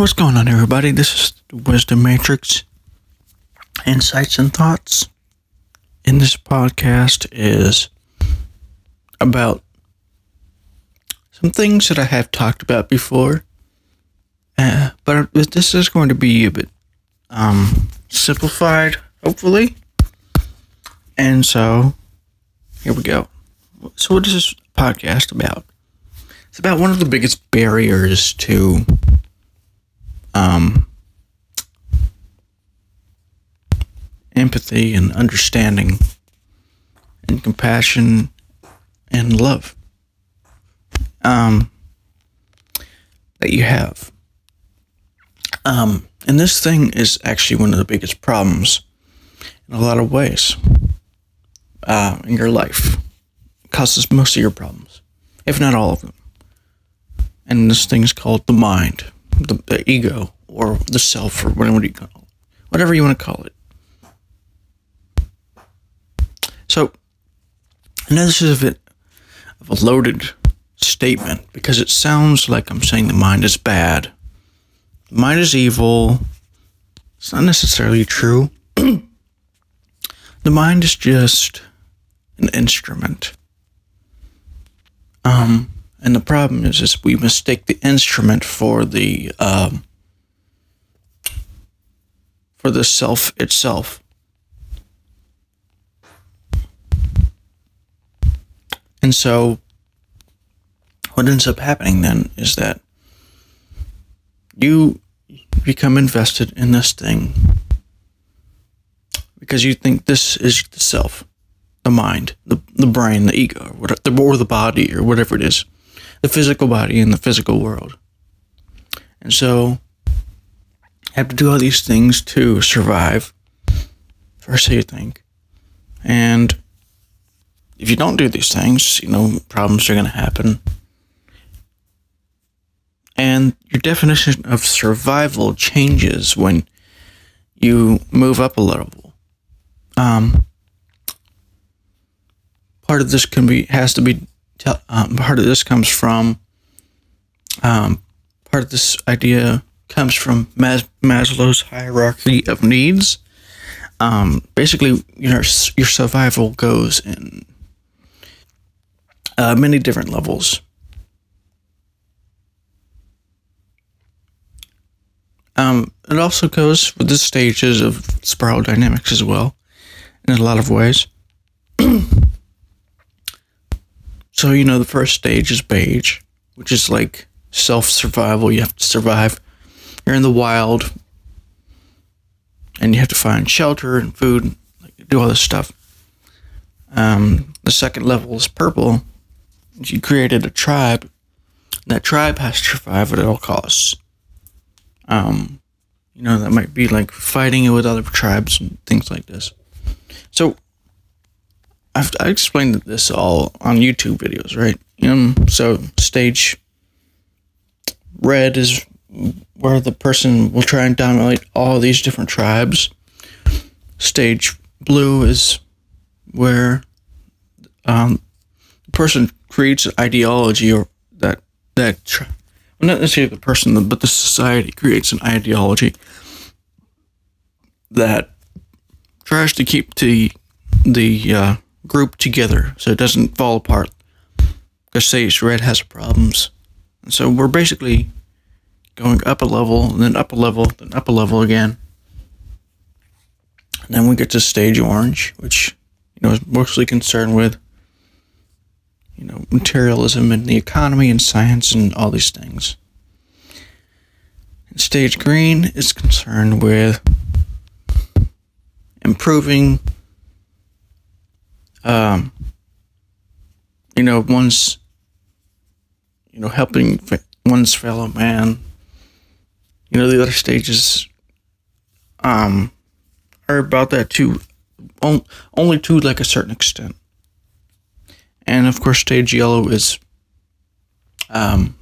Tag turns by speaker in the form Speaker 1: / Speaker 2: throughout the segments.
Speaker 1: What's going on, everybody? This is the Wisdom Matrix. Insights and thoughts in this podcast is about some things that I have talked about before, uh, but this is going to be a bit um, simplified, hopefully. And so, here we go. So, what is this podcast about? It's about one of the biggest barriers to um, empathy and understanding and compassion and love um, that you have. Um, and this thing is actually one of the biggest problems in a lot of ways uh, in your life. It causes most of your problems, if not all of them. And this thing is called the mind the, the ego or the self or whatever you call it, whatever you want to call it. So, I know this is a bit of a loaded statement because it sounds like I'm saying the mind is bad. The mind is evil. It's not necessarily true. the mind is just an instrument. And the problem is, is we mistake the instrument for the um, for the self itself. And so, what ends up happening then is that you become invested in this thing because you think this is the self, the mind, the, the brain, the ego, or, the, or the body, or whatever it is the physical body in the physical world. And so I have to do all these things to survive. First, you think. And if you don't do these things, you know, problems are going to happen. And your definition of survival changes when you move up a level. Um, part of this can be has to be um, part of this comes from um, part of this idea comes from Mas- Maslow's hierarchy of needs. Um, basically, you know, your survival goes in uh, many different levels. Um, it also goes with the stages of spiral dynamics as well, in a lot of ways. So, you know, the first stage is beige, which is like self survival. You have to survive. You're in the wild and you have to find shelter and food, like, do all this stuff. Um, the second level is purple. You created a tribe. That tribe has to survive at all costs. Um, you know, that might be like fighting it with other tribes and things like this. So I've I explained this all on YouTube videos, right? Um, so stage red is where the person will try and dominate all these different tribes. Stage blue is where um, the person creates an ideology or that that well, not necessarily the person, but the society creates an ideology that tries to keep the the uh, group together so it doesn't fall apart. Because Stage Red has problems. And so we're basically going up a level, and then up a level, then up a level again. And then we get to stage orange, which you know is mostly concerned with you know materialism and the economy and science and all these things. And stage green is concerned with improving um, you know, one's, you know, helping one's fellow man. You know, the other stages, um, are about that too, only to like a certain extent. And of course, stage yellow is, um,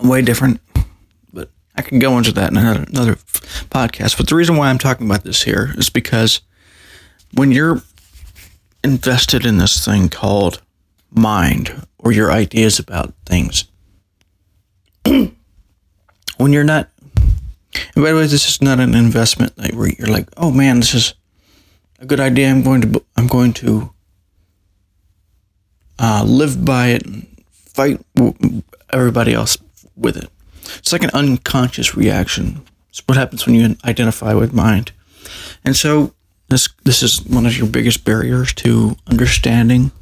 Speaker 1: way different. But I can go into that in another, another podcast. But the reason why I'm talking about this here is because when you're invested in this thing called mind or your ideas about things. when you're not. And by the way, this is not an investment like where you're like, oh man, this is a good idea. I'm going to I'm going to uh, live by it and fight everybody else with it. It's like an unconscious reaction. It's what happens when you identify with mind. And so this this is one of your biggest barriers to understanding,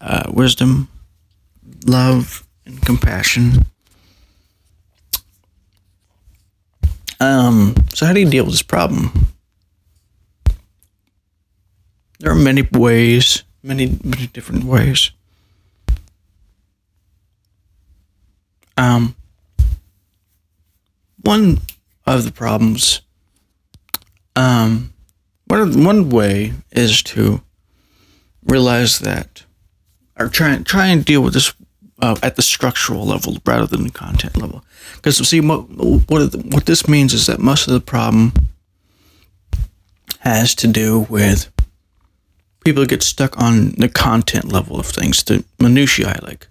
Speaker 1: uh, wisdom, love, and compassion. Um, so how do you deal with this problem? There are many ways, many many different ways. Um, one of the problems, um, one one way is to realize that, or try try and deal with this uh, at the structural level rather than the content level. Because see, what what, what this means is that most of the problem has to do with people get stuck on the content level of things, the minutiae, like,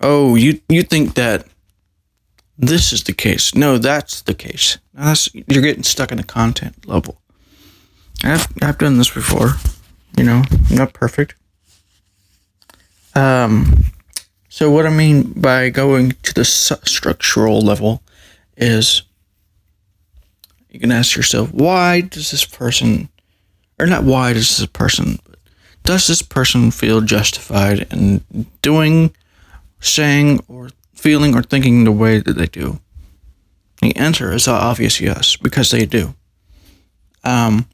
Speaker 1: oh, you you think that this is the case. No, that's the case. That's, you're getting stuck in the content level. I've, I've done this before. You know, I'm not perfect. Um, so what I mean by going to the structural level is you can ask yourself, why does this person, or not why does this person, but does this person feel justified in doing, saying, or feeling or thinking the way that they do? The answer is obvious yes, because they do. Um,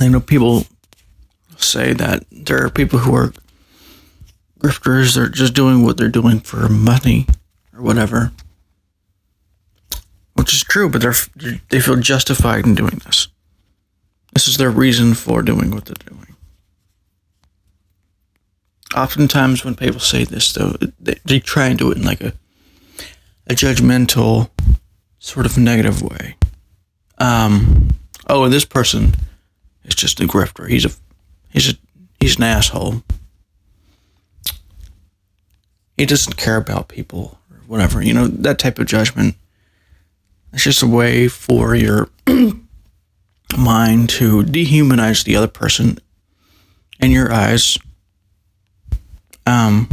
Speaker 1: I know people say that there are people who are grifters, they're just doing what they're doing for money or whatever. Which is true, but they're they feel justified in doing this. This is their reason for doing what they're doing. Oftentimes, when people say this, though, they, they try and do it in like a a judgmental, sort of negative way. Um, oh, and this person just a grifter. He's a he's a he's an asshole. He doesn't care about people or whatever. You know that type of judgment. It's just a way for your mind to dehumanize the other person in your eyes um,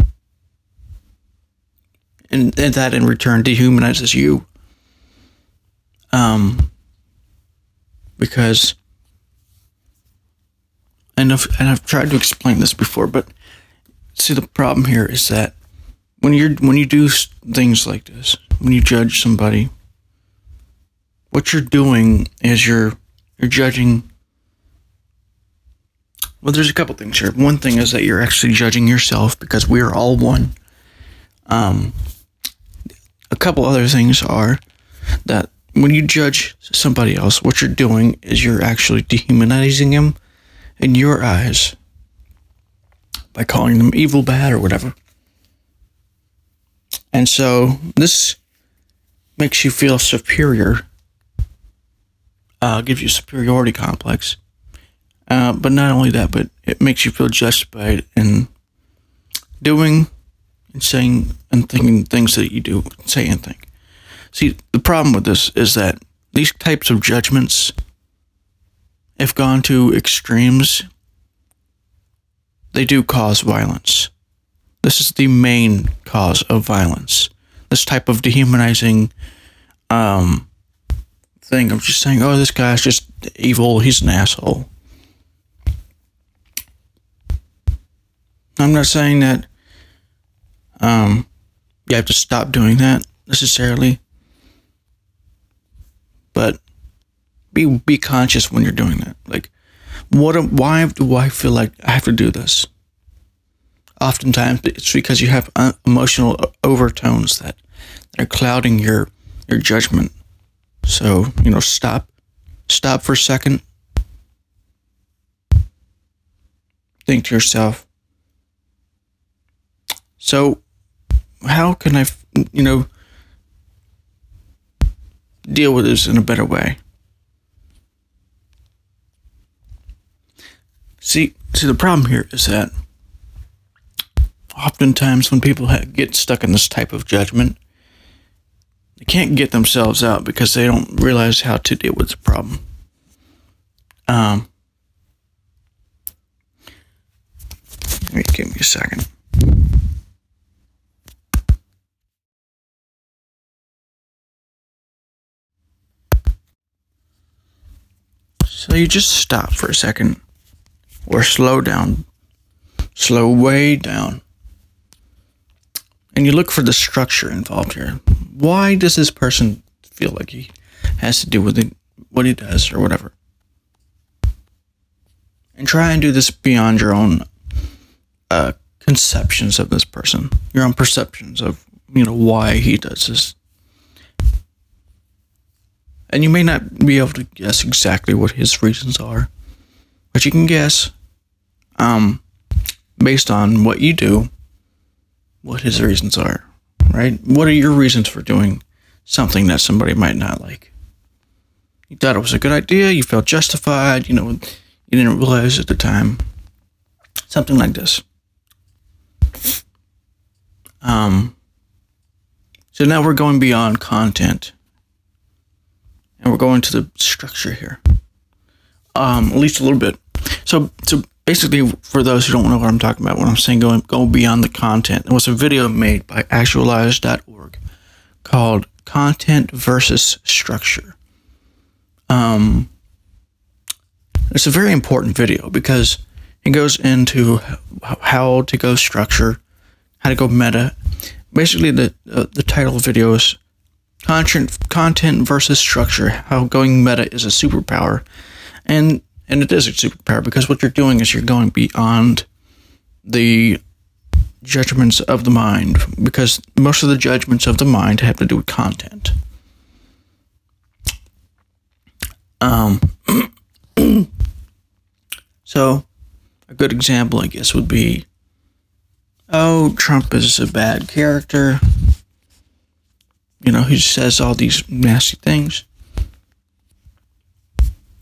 Speaker 1: and, and that in return dehumanizes you. Um, because, and I've, and I've tried to explain this before, but see, the problem here is that when you're when you do things like this, when you judge somebody, what you're doing is you're you're judging well, there's a couple things here. One thing is that you're actually judging yourself because we are all one. Um, a couple other things are that when you judge somebody else, what you're doing is you're actually dehumanizing them in your eyes by calling them evil, bad, or whatever. And so this makes you feel superior, uh, gives you a superiority complex uh, but not only that, but it makes you feel justified in doing and saying and thinking things that you do, say and think. See, the problem with this is that these types of judgments, if gone to extremes, they do cause violence. This is the main cause of violence. This type of dehumanizing um, thing of just saying, oh, this guy's just evil, he's an asshole. I'm not saying that um, you have to stop doing that necessarily, but be be conscious when you're doing that. Like, what? Why do I feel like I have to do this? Oftentimes, it's because you have uh, emotional overtones that are clouding your your judgment. So you know, stop, stop for a second. Think to yourself, so, how can I, you know, deal with this in a better way? See, see, the problem here is that oftentimes when people get stuck in this type of judgment, they can't get themselves out because they don't realize how to deal with the problem. Um, give me a second. So you just stop for a second or slow down, slow way down. And you look for the structure involved here. Why does this person feel like he has to do with it, what he does or whatever? And try and do this beyond your own uh, conceptions of this person, your own perceptions of, you know, why he does this and you may not be able to guess exactly what his reasons are, but you can guess, um, based on what you do, what his reasons are, right? What are your reasons for doing something that somebody might not like? You thought it was a good idea, you felt justified, you know, you didn't realize at the time. Something like this. Um, so now we're going beyond content and we're going to the structure here, um, at least a little bit. So, so basically, for those who don't know what I'm talking about, when I'm saying going go beyond the content, It was a video made by Actualize.org called "Content versus Structure." Um, it's a very important video because it goes into how to go structure, how to go meta. Basically, the uh, the title of the video is content content versus structure how going meta is a superpower and and it is a superpower because what you're doing is you're going beyond the judgments of the mind because most of the judgments of the mind have to do with content um so a good example i guess would be oh trump is a bad character you know, he says all these nasty things.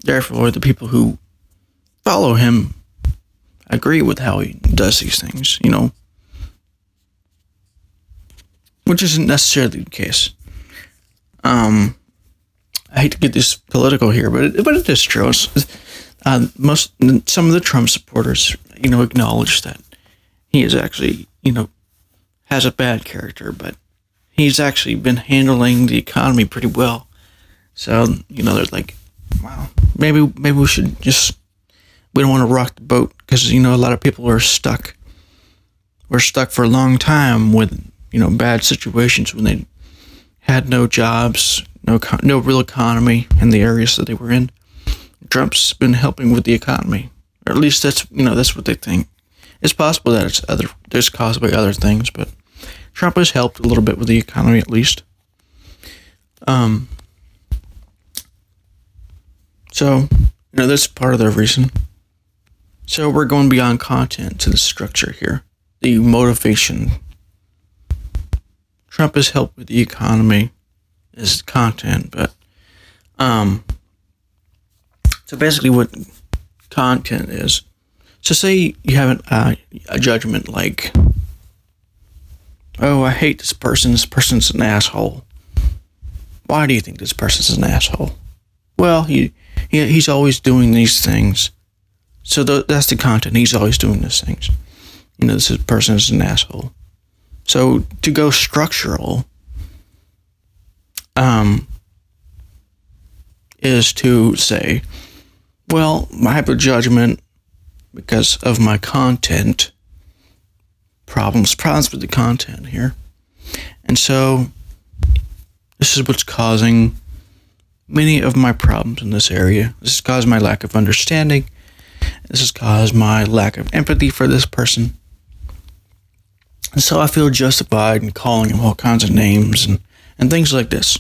Speaker 1: Therefore, the people who follow him agree with how he does these things, you know, which isn't necessarily the case. Um, I hate to get this political here, but it, but it is true. Uh, most some of the Trump supporters, you know, acknowledge that he is actually, you know, has a bad character, but he's actually been handling the economy pretty well. So you know, they're like, wow, maybe maybe we should just we don't want to rock the boat because you know a lot of people are stuck. We're stuck for a long time with you know bad situations when they had no jobs, no no real economy in the areas that they were in. Trump's been helping with the economy, or at least that's you know that's what they think. It's possible that it's other there's caused by other things, but Trump has helped a little bit with the economy, at least. Um, so, you know, that's part of the reason. So we're going beyond content to the structure here, the motivation. Trump has helped with the economy, is content, but um, so basically, what content is. So say you have an, uh, a judgment like Oh, I hate this person. This person's an asshole. Why do you think this person's an asshole? Well, he, he he's always doing these things. So th- that's the content. He's always doing these things. You know, this person is an asshole. So to go structural, um, is to say, well, I have a judgment because of my content problems, problems with the content here. And so this is what's causing many of my problems in this area. This has caused my lack of understanding. This has caused my lack of empathy for this person. And so I feel justified in calling him all kinds of names and, and things like this.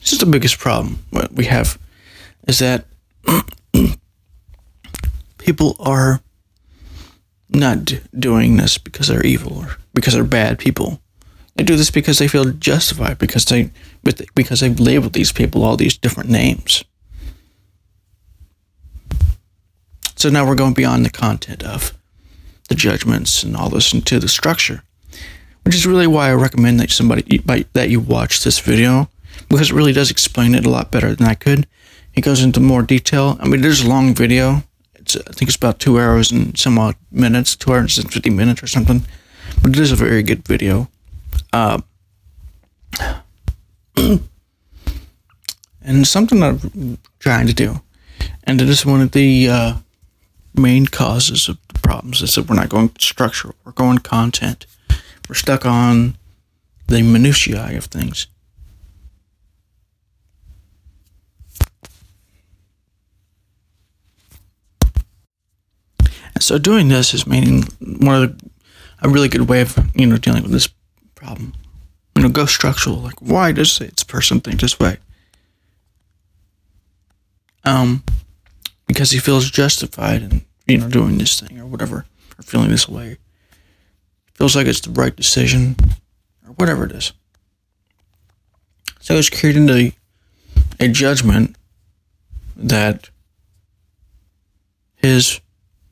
Speaker 1: This is the biggest problem what we have is that people are not doing this because they're evil or because they're bad people. They do this because they feel justified because they because they've labeled these people all these different names. So now we're going beyond the content of the judgments and all this into the structure. which is really why I recommend that somebody that you watch this video because it really does explain it a lot better than I could. It goes into more detail. I mean, there's a long video. It's I think it's about two hours and some odd minutes, two hours and fifty minutes or something. But it is a very good video. Uh, and something I'm trying to do, and it is one of the uh, main causes of the problems is that we're not going structural, we're going content. We're stuck on the minutiae of things. And so doing this is meaning one of the, a really good way of you know dealing with this problem. You know, go structural. Like, why does this person think this way? Um, because he feels justified in you know doing this thing or whatever, or feeling this way. Feels like it's the right decision, or whatever it is. So it's creating a, a judgment that his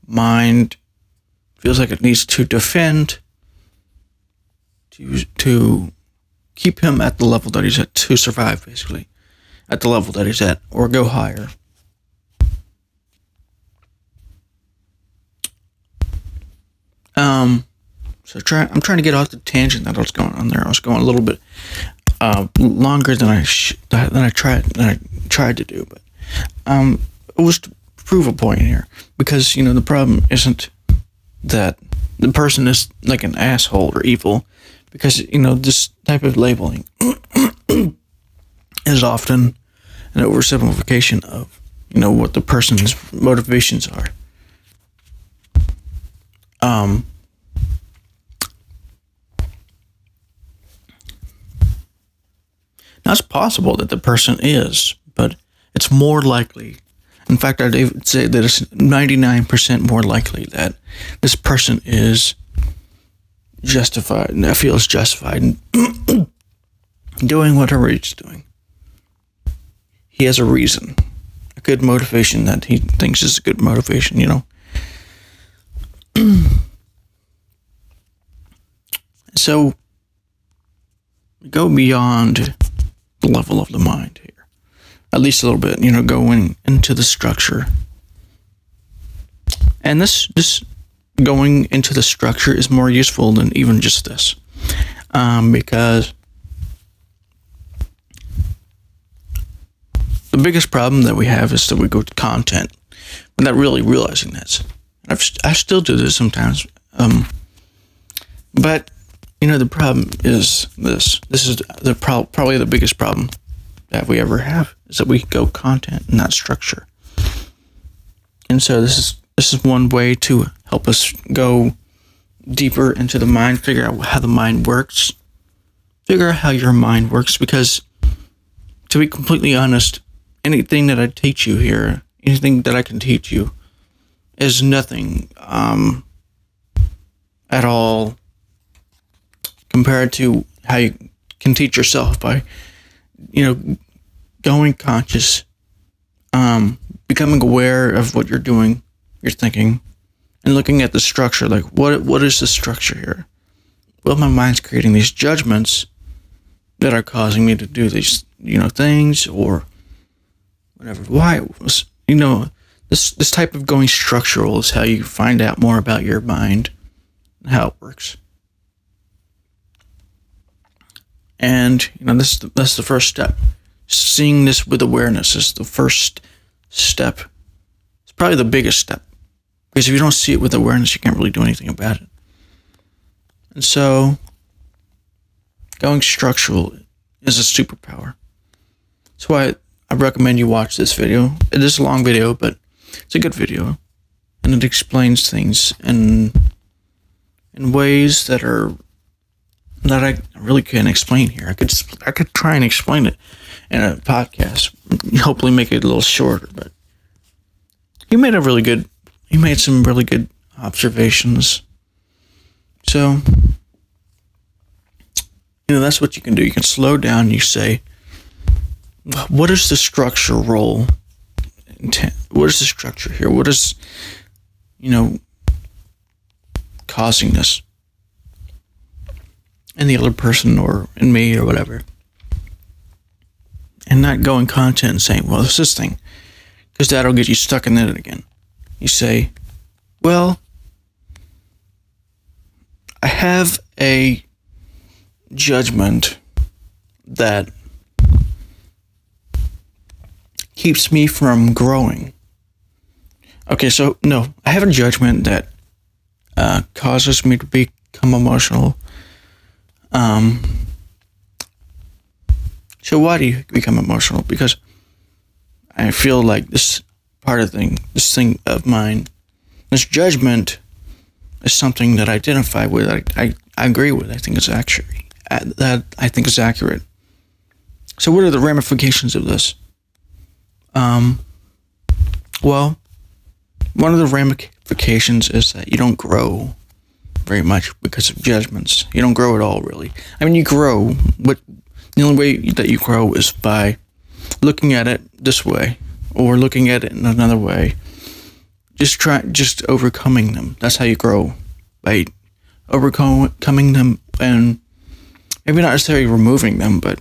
Speaker 1: mind feels like it needs to defend to to keep him at the level that he's at to survive basically. At the level that he's at or go higher. Um so try, i'm trying to get off the tangent that i was going on there. I was going a little bit uh, longer than i sh- than i tried than i tried to do but um it was to prove a point here. Because you know the problem isn't that the person is like an asshole or evil because you know this type of labeling is often an oversimplification of you know what the person's motivations are. Um now it's possible that the person is but it's more likely in fact, I'd say that it's 99% more likely that this person is justified, and feels justified in doing whatever he's doing. He has a reason, a good motivation that he thinks is a good motivation, you know. so, go beyond the level of the mind here, at least a little bit, you know, going into the structure. And this this going into the structure is more useful than even just this, um, because the biggest problem that we have is that we go to content without really realizing this. I've, I still do this sometimes, um, but you know the problem is this. This is the pro- probably the biggest problem that we ever have is that we go content, and not structure. And so this is this is one way to help us go deeper into the mind, figure out how the mind works, figure out how your mind works. Because to be completely honest, anything that I teach you here, anything that I can teach you, is nothing um, at all compared to how you can teach yourself by you know, going conscious, um, becoming aware of what you're doing, you're thinking, and looking at the structure. Like, what what is the structure here? Well, my mind's creating these judgments that are causing me to do these, you know, things or whatever. Why? was You know, this this type of going structural is how you find out more about your mind and how it works. And you know, this that's the first step. Seeing this with awareness is the first step. It's probably the biggest step because if you don't see it with awareness, you can't really do anything about it. And so, going structural is a superpower. That's why I recommend you watch this video. It is a long video, but it's a good video, and it explains things in in ways that are that I really can't explain here. I could I could try and explain it in a podcast, hopefully make it a little shorter. But you made a really good, you made some really good observations. So you know that's what you can do. You can slow down. You say, what is the structure role? What is the structure here? What is you know causing this? in the other person or in me or whatever. And not going content and saying, well, it's this thing. Because that'll get you stuck in it again. You say, well, I have a judgment that keeps me from growing. Okay, so no, I have a judgment that uh, causes me to become emotional. Um, so why do you become emotional? Because I feel like this part of thing, this thing of mine, this judgment is something that I identify with. I, I, I agree with. I think it's actually uh, that I think is accurate. So what are the ramifications of this? Um, well, one of the ramifications is that you don't grow very much because of judgments. You don't grow at all, really. I mean, you grow, but the only way that you grow is by looking at it this way or looking at it in another way. Just try, just overcoming them. That's how you grow by overcoming them and maybe not necessarily removing them, but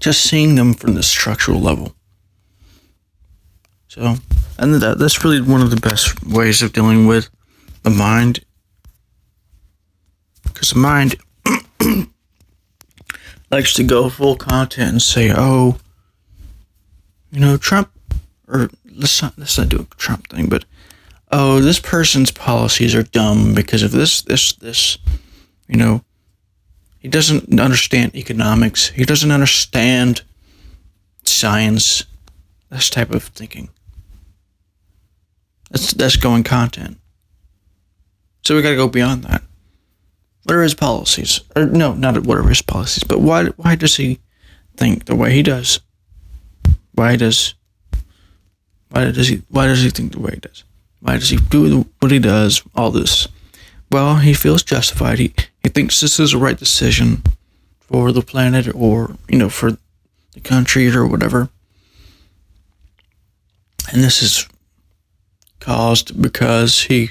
Speaker 1: just seeing them from the structural level. So, and that, that's really one of the best ways of dealing with the mind. Because the mind likes to go full content and say, oh, you know, Trump, or let's not, let's not do a Trump thing, but, oh, this person's policies are dumb because of this, this, this. You know, he doesn't understand economics. He doesn't understand science. This type of thinking. That's that's going content. So we got to go beyond that. What are his policies? Or no, not what are his policies, but why why does he think the way he does? Why does why does he why does he think the way he does? Why does he do what he does? All this. Well, he feels justified. He he thinks this is the right decision for the planet or you know for the country or whatever. And this is caused because he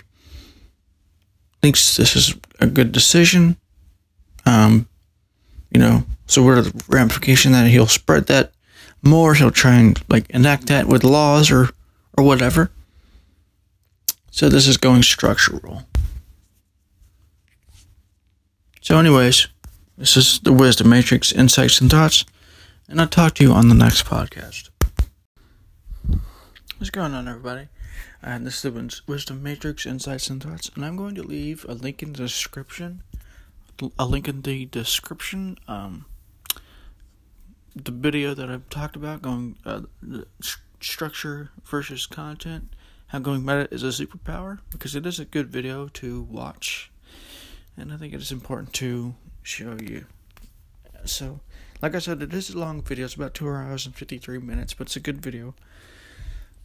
Speaker 1: thinks this is a good decision. Um, you know, so what are the ramifications that he'll spread that more? He'll try and like enact that with laws or or whatever. So this is going structural. So, anyways, this is the Wisdom Matrix Insights and Thoughts, and I'll talk to you on the next podcast. What's going on, everybody? And this is the Wisdom Matrix Insights and Thoughts, and I'm going to leave a link in the description. A link in the description. Um, the video that I've talked about, going uh, the structure versus content, how going meta is a superpower, because it is a good video to watch, and I think it is important to show you. So, like I said, it is a long video. It's about two hours and fifty three minutes, but it's a good video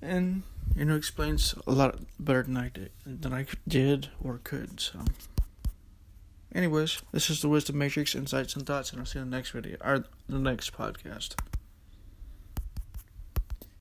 Speaker 1: and you know explains a lot better than I did than I did or could. So, anyways, this is the Wisdom Matrix insights and thoughts, and I'll see you in the next video or the next podcast.